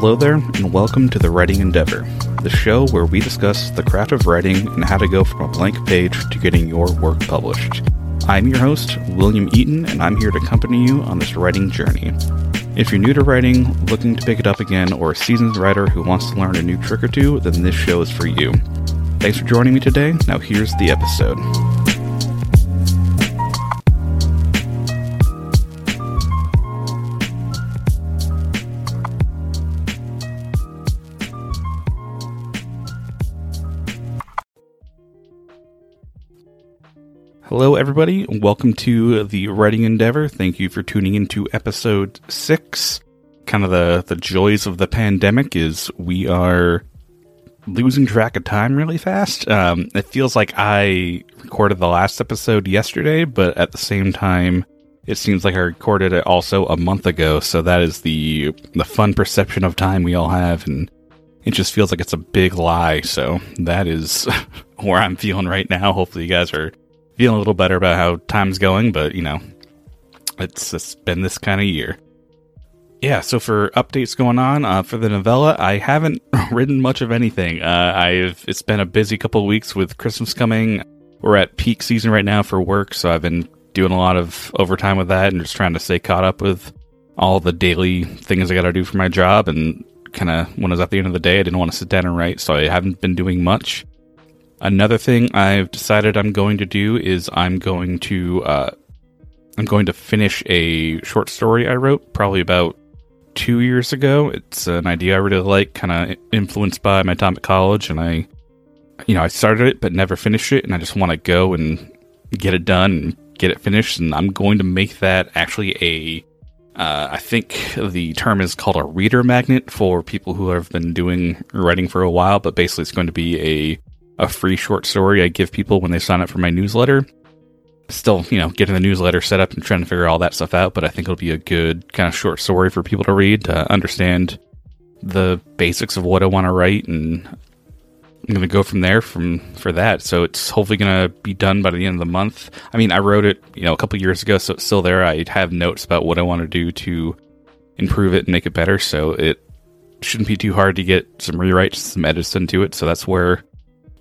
Hello there, and welcome to the Writing Endeavor, the show where we discuss the craft of writing and how to go from a blank page to getting your work published. I'm your host, William Eaton, and I'm here to accompany you on this writing journey. If you're new to writing, looking to pick it up again, or a seasoned writer who wants to learn a new trick or two, then this show is for you. Thanks for joining me today. Now, here's the episode. Hello, everybody. Welcome to the Writing Endeavor. Thank you for tuning into episode six. Kind of the, the joys of the pandemic is we are losing track of time really fast. Um, it feels like I recorded the last episode yesterday, but at the same time, it seems like I recorded it also a month ago. So that is the the fun perception of time we all have, and it just feels like it's a big lie. So that is where I'm feeling right now. Hopefully, you guys are feeling a little better about how time's going, but you know, it's, it's been this kind of year. Yeah, so for updates going on uh, for the novella, I haven't written much of anything. Uh, I've it's been a busy couple of weeks with Christmas coming. We're at peak season right now for work, so I've been doing a lot of overtime with that and just trying to stay caught up with all the daily things I got to do for my job. And kind of when I was at the end of the day, I didn't want to sit down and write, so I haven't been doing much. Another thing I've decided I'm going to do is I'm going to uh, I'm going to finish a short story I wrote probably about two years ago. It's an idea I really like, kind of influenced by my time at college, and I, you know, I started it but never finished it, and I just want to go and get it done and get it finished, and I'm going to make that actually a. Uh, I think the term is called a reader magnet for people who have been doing writing for a while, but basically it's going to be a a free short story I give people when they sign up for my newsletter. Still, you know, getting the newsletter set up and trying to figure all that stuff out, but I think it'll be a good kind of short story for people to read to understand the basics of what I want to write and I'm going to go from there from for that. So it's hopefully going to be done by the end of the month. I mean, I wrote it, you know, a couple years ago, so it's still there. I have notes about what I want to do to improve it and make it better. So it shouldn't be too hard to get some rewrites, some edits into it. So that's where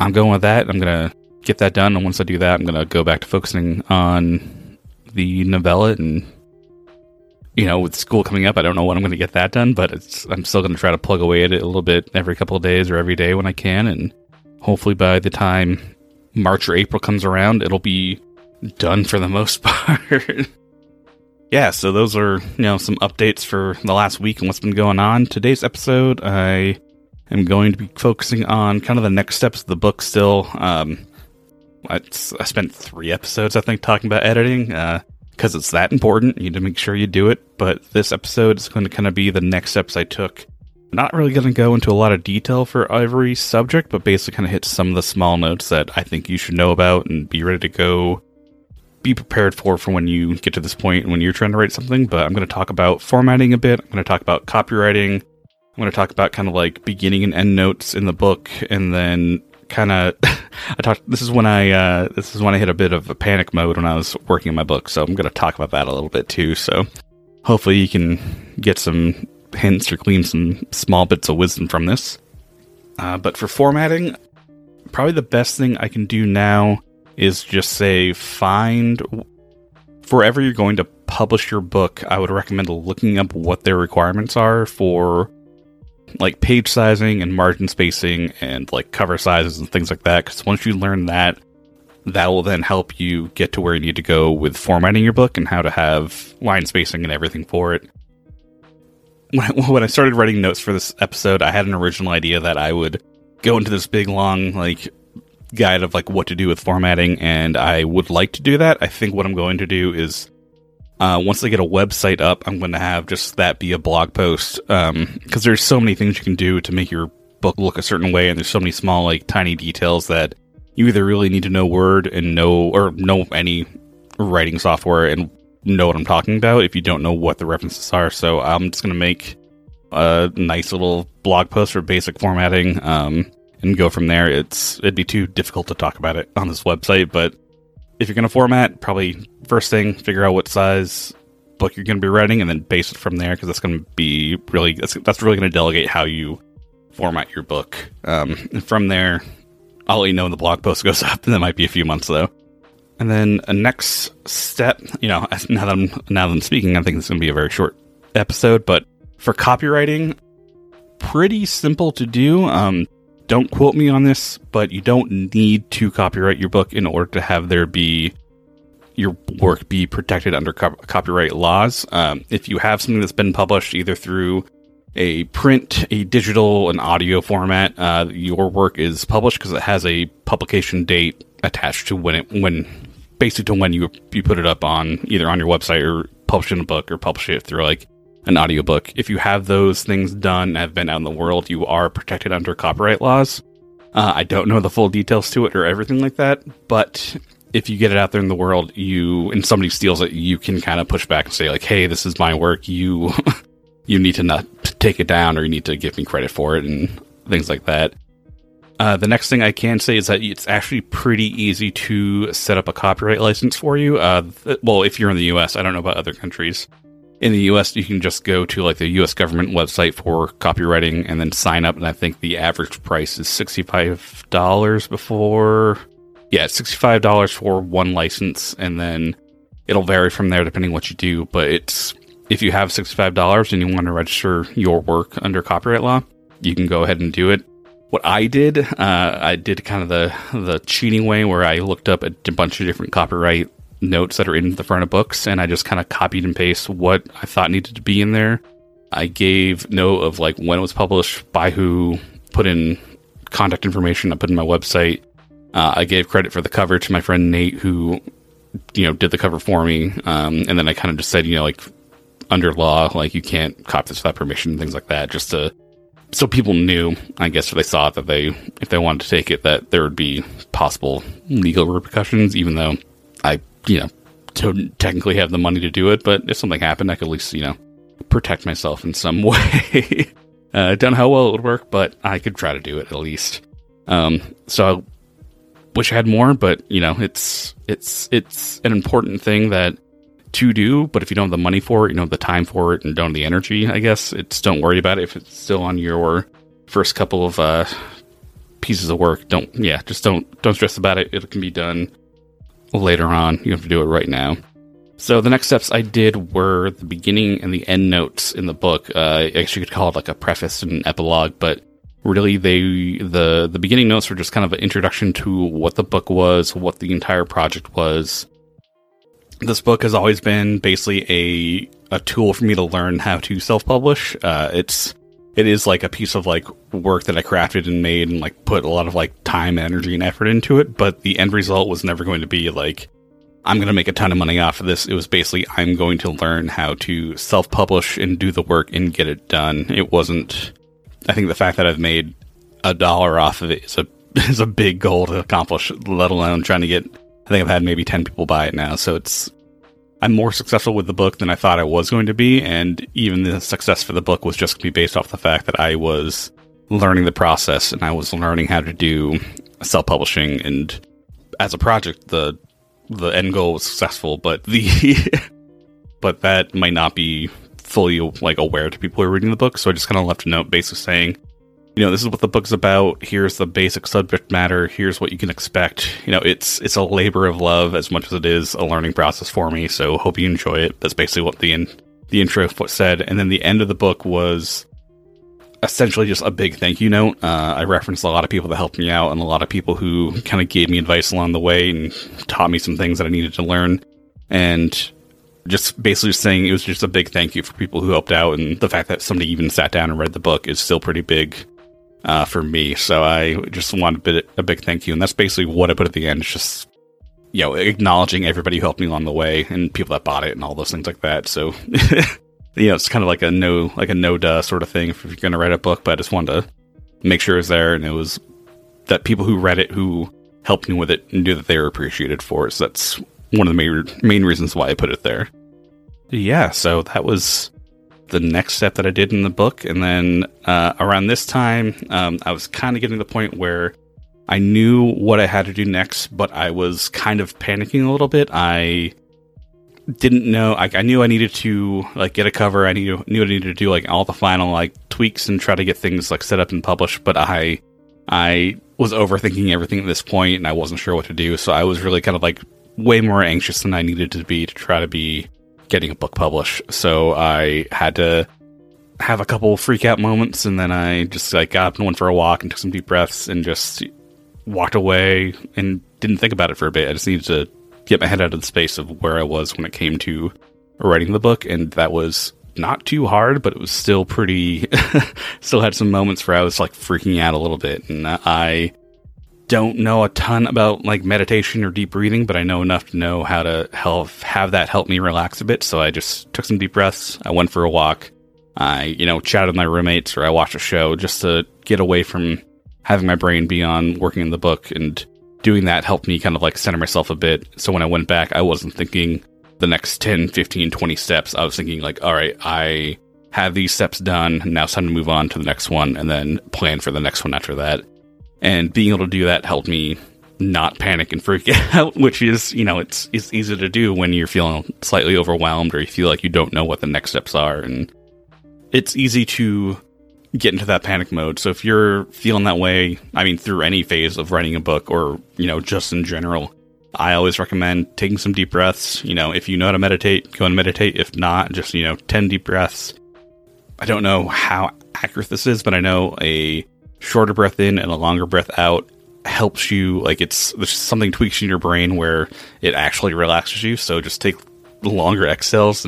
I'm going with that. I'm gonna get that done, and once I do that, I'm gonna go back to focusing on the novella. And you know, with school coming up, I don't know when I'm gonna get that done, but I'm still gonna try to plug away at it a little bit every couple of days or every day when I can, and hopefully by the time March or April comes around, it'll be done for the most part. yeah, so those are you know some updates for the last week and what's been going on. Today's episode, I am going to be focusing on kind of the next steps of the book still. Um, I, I spent three episodes, I think, talking about editing because uh, it's that important. You need to make sure you do it. But this episode is going to kind of be the next steps I took. Not really going to go into a lot of detail for every subject, but basically kind of hit some of the small notes that I think you should know about and be ready to go be prepared for for when you get to this point when you're trying to write something. But I'm going to talk about formatting a bit. I'm going to talk about copyrighting. I'm going to talk about kind of like beginning and end notes in the book, and then kind of I talked. This is when I uh, this is when I hit a bit of a panic mode when I was working on my book. So I'm going to talk about that a little bit too. So hopefully you can get some hints or glean some small bits of wisdom from this. Uh, but for formatting, probably the best thing I can do now is just say find wherever you're going to publish your book. I would recommend looking up what their requirements are for like page sizing and margin spacing and like cover sizes and things like that. Because once you learn that, that will then help you get to where you need to go with formatting your book and how to have line spacing and everything for it. When I, when I started writing notes for this episode, I had an original idea that I would go into this big long like guide of like what to do with formatting, and I would like to do that. I think what I'm going to do is uh, once I get a website up, I'm going to have just that be a blog post because um, there's so many things you can do to make your book look a certain way, and there's so many small, like tiny details that you either really need to know Word and know or know any writing software and know what I'm talking about if you don't know what the references are. So I'm just going to make a nice little blog post for basic formatting um, and go from there. It's it'd be too difficult to talk about it on this website, but if you're going to format, probably first thing, figure out what size book you're going to be writing and then base it from there because that's going to be really that's, that's really going to delegate how you format your book. Um, and from there, I'll let you know when the blog post goes up, and that might be a few months though. And then a next step, you know, now that I'm now that I'm speaking, I think it's going to be a very short episode, but for copyrighting, pretty simple to do. Um, don't quote me on this, but you don't need to copyright your book in order to have there be your work be protected under co- copyright laws. Um, if you have something that's been published either through a print, a digital, an audio format, uh, your work is published because it has a publication date attached to when it when basically to when you you put it up on either on your website or publish in a book or publish it through like an audiobook. If you have those things done and have been out in the world, you are protected under copyright laws. Uh, I don't know the full details to it or everything like that, but if you get it out there in the world, you and somebody steals it, you can kind of push back and say like, "Hey, this is my work. You you need to not take it down, or you need to give me credit for it," and things like that. Uh, the next thing I can say is that it's actually pretty easy to set up a copyright license for you. Uh, th- well, if you're in the U.S., I don't know about other countries. In the U.S., you can just go to like the U.S. government website for copyrighting and then sign up. And I think the average price is sixty-five dollars before yeah, sixty-five dollars for one license, and then it'll vary from there depending what you do. But it's if you have sixty-five dollars and you want to register your work under copyright law, you can go ahead and do it. What I did, uh, I did kind of the the cheating way where I looked up a bunch of different copyright notes that are in the front of books, and I just kind of copied and pasted what I thought needed to be in there. I gave note of like when it was published, by who, put in contact information I put in my website, uh, I gave credit for the cover to my friend Nate, who you know did the cover for me, um, and then I kind of just said, you know, like under law, like you can't copy this without permission, things like that, just to so people knew, I guess, if they saw it that they if they wanted to take it, that there would be possible legal repercussions, even though I, you know, don't technically have the money to do it. But if something happened, I could at least, you know, protect myself in some way. uh, don't know how well it would work, but I could try to do it at least. Um, so I wish I had more, but you know, it's it's it's an important thing that to do. But if you don't have the money for it, you know, the time for it, and don't have the energy, I guess it's don't worry about it if it's still on your first couple of uh, pieces of work. Don't yeah, just don't don't stress about it. It can be done later on. You have to do it right now. So the next steps I did were the beginning and the end notes in the book. Uh, I guess you could call it like a preface and an epilogue, but really they the the beginning notes were just kind of an introduction to what the book was, what the entire project was. This book has always been basically a a tool for me to learn how to self publish. Uh, it's it is like a piece of like work that I crafted and made and like put a lot of like time, energy, and effort into it. But the end result was never going to be like I'm going to make a ton of money off of this. It was basically I'm going to learn how to self publish and do the work and get it done. It wasn't I think the fact that I've made a dollar off of it is a is a big goal to accomplish. Let alone trying to get. I think I've had maybe ten people buy it now, so it's. I'm more successful with the book than I thought I was going to be, and even the success for the book was just to be based off the fact that I was learning the process and I was learning how to do self publishing. And as a project, the the end goal was successful, but the but that might not be fully like aware to people who are reading the book. So I just kind of left a note basically saying, you know, this is what the book's about. Here's the basic subject matter. Here's what you can expect. You know, it's it's a labor of love as much as it is a learning process for me. So hope you enjoy it. That's basically what the in, the intro said. And then the end of the book was essentially just a big thank you note. Uh, I referenced a lot of people that helped me out and a lot of people who kind of gave me advice along the way and taught me some things that I needed to learn. And just basically saying it was just a big thank you for people who helped out, and the fact that somebody even sat down and read the book is still pretty big uh, for me. So I just want a bit a big thank you, and that's basically what I put at the end. It's just you know acknowledging everybody who helped me along the way and people that bought it and all those things like that. So you know it's kind of like a no like a no duh sort of thing if you're going to write a book, but I just wanted to make sure it was there and it was that people who read it who helped me with it knew that they were appreciated for it. So that's one of the main, main reasons why I put it there. Yeah, so that was the next step that I did in the book. And then uh, around this time, um, I was kind of getting to the point where I knew what I had to do next, but I was kind of panicking a little bit. I didn't know. Like I knew I needed to like get a cover. I knew knew I needed to do like all the final like tweaks and try to get things like set up and published. But I I was overthinking everything at this point, and I wasn't sure what to do. So I was really kind of like way more anxious than I needed to be to try to be getting a book published. So I had to have a couple freak out moments, and then I just like got up and went for a walk and took some deep breaths and just walked away and didn't think about it for a bit. I just needed to get my head out of the space of where I was when it came to writing the book, and that was not too hard, but it was still pretty. still had some moments where I was like freaking out a little bit, and I don't know a ton about like meditation or deep breathing, but I know enough to know how to help have that help me relax a bit. So I just took some deep breaths. I went for a walk. I, you know, chatted with my roommates or I watched a show just to get away from having my brain be on working in the book and doing that helped me kind of like center myself a bit. So when I went back, I wasn't thinking the next 10, 15, 20 steps. I was thinking like, all right, I have these steps done. Now it's time to move on to the next one and then plan for the next one after that. And being able to do that helped me not panic and freak out, which is, you know, it's, it's easy to do when you're feeling slightly overwhelmed or you feel like you don't know what the next steps are. And it's easy to get into that panic mode. So if you're feeling that way, I mean, through any phase of writing a book or, you know, just in general, I always recommend taking some deep breaths. You know, if you know how to meditate, go and meditate. If not, just, you know, 10 deep breaths. I don't know how accurate this is, but I know a shorter breath in and a longer breath out helps you like it's something tweaks in your brain where it actually relaxes you. So just take longer exhales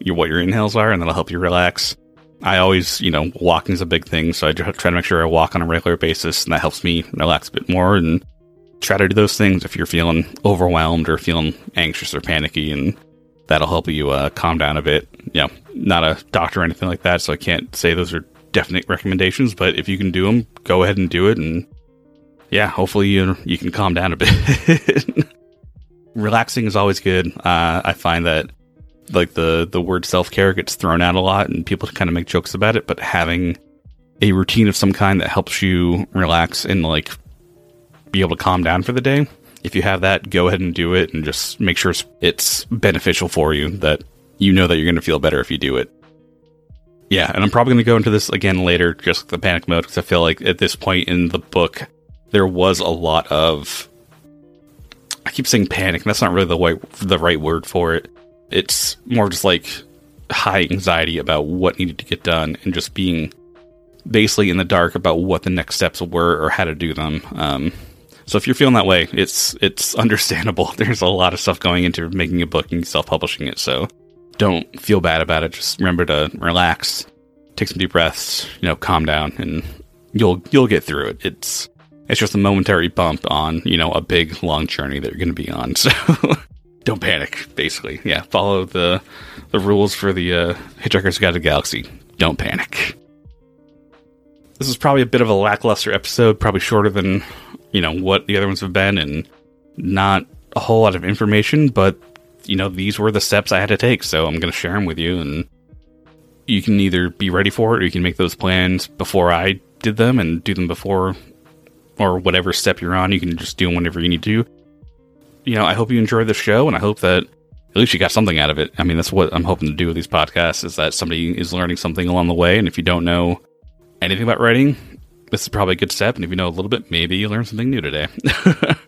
your what your inhales are and that'll help you relax. I always you know walking is a big thing so i try to make sure i walk on a regular basis and that helps me relax a bit more and try to do those things if you're feeling overwhelmed or feeling anxious or panicky and that'll help you uh, calm down a bit. You know not a doctor or anything like that so i can't say those are definite recommendations, but if you can do them, go ahead and do it. And yeah, hopefully you you can calm down a bit. Relaxing is always good. Uh, I find that like the the word self care gets thrown out a lot, and people kind of make jokes about it. But having a routine of some kind that helps you relax and like be able to calm down for the day. If you have that, go ahead and do it, and just make sure it's beneficial for you. That you know that you're going to feel better if you do it. Yeah, and I'm probably going to go into this again later, just the panic mode, because I feel like at this point in the book, there was a lot of. I keep saying panic, and that's not really the the right word for it. It's more just like high anxiety about what needed to get done and just being basically in the dark about what the next steps were or how to do them. Um, so if you're feeling that way, it's it's understandable. There's a lot of stuff going into making a book and self-publishing it. So don't feel bad about it. Just remember to relax, take some deep breaths, you know, calm down, and you'll you'll get through it. It's it's just a momentary bump on you know a big long journey that you're going to be on. So don't panic. Basically, yeah, follow the the rules for the uh, Hitchhiker's Guide to the Galaxy. Don't panic. This is probably a bit of a lackluster episode, probably shorter than you know what the other ones have been, and not a whole lot of information, but you know, these were the steps I had to take, so I'm going to share them with you. And you can either be ready for it or you can make those plans before I did them and do them before or whatever step you're on. You can just do them whenever you need to. You know, I hope you enjoy the show and I hope that at least you got something out of it. I mean, that's what I'm hoping to do with these podcasts is that somebody is learning something along the way. And if you don't know anything about writing, this is probably a good step. And if you know a little bit, maybe you learn something new today.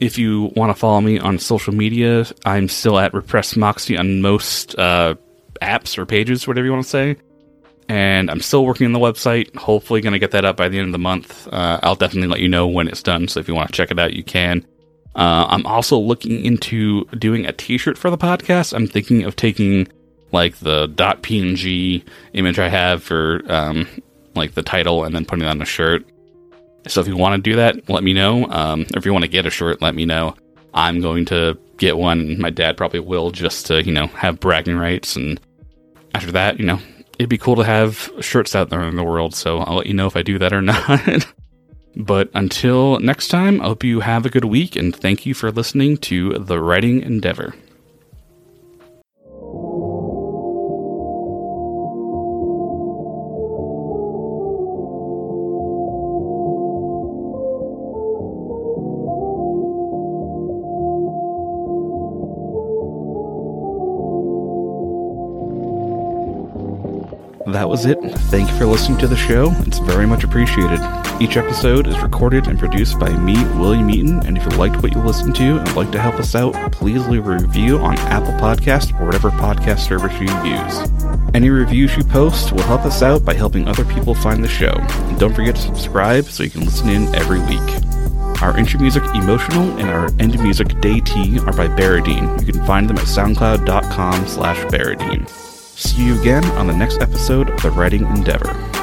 If you want to follow me on social media, I'm still at Repressed Moxie on most uh, apps or pages, whatever you want to say. And I'm still working on the website. Hopefully, going to get that up by the end of the month. Uh, I'll definitely let you know when it's done. So if you want to check it out, you can. Uh, I'm also looking into doing a T-shirt for the podcast. I'm thinking of taking like the .png image I have for um, like the title and then putting it on a shirt so if you want to do that, let me know. Um, if you want to get a shirt, let me know. I'm going to get one. My dad probably will just to, you know, have bragging rights. And after that, you know, it'd be cool to have shirts out there in the world. So I'll let you know if I do that or not. but until next time, I hope you have a good week and thank you for listening to The Writing Endeavor. That was it. Thank you for listening to the show. It's very much appreciated. Each episode is recorded and produced by me, William Eaton, and if you liked what you listened to and would like to help us out, please leave a review on Apple Podcast or whatever podcast service you use. Any reviews you post will help us out by helping other people find the show. And don't forget to subscribe so you can listen in every week. Our intro music Emotional and our end music Day Tea are by Barradeen. You can find them at soundcloud.com slash Barradeen. See you again on the next episode of The Writing Endeavor.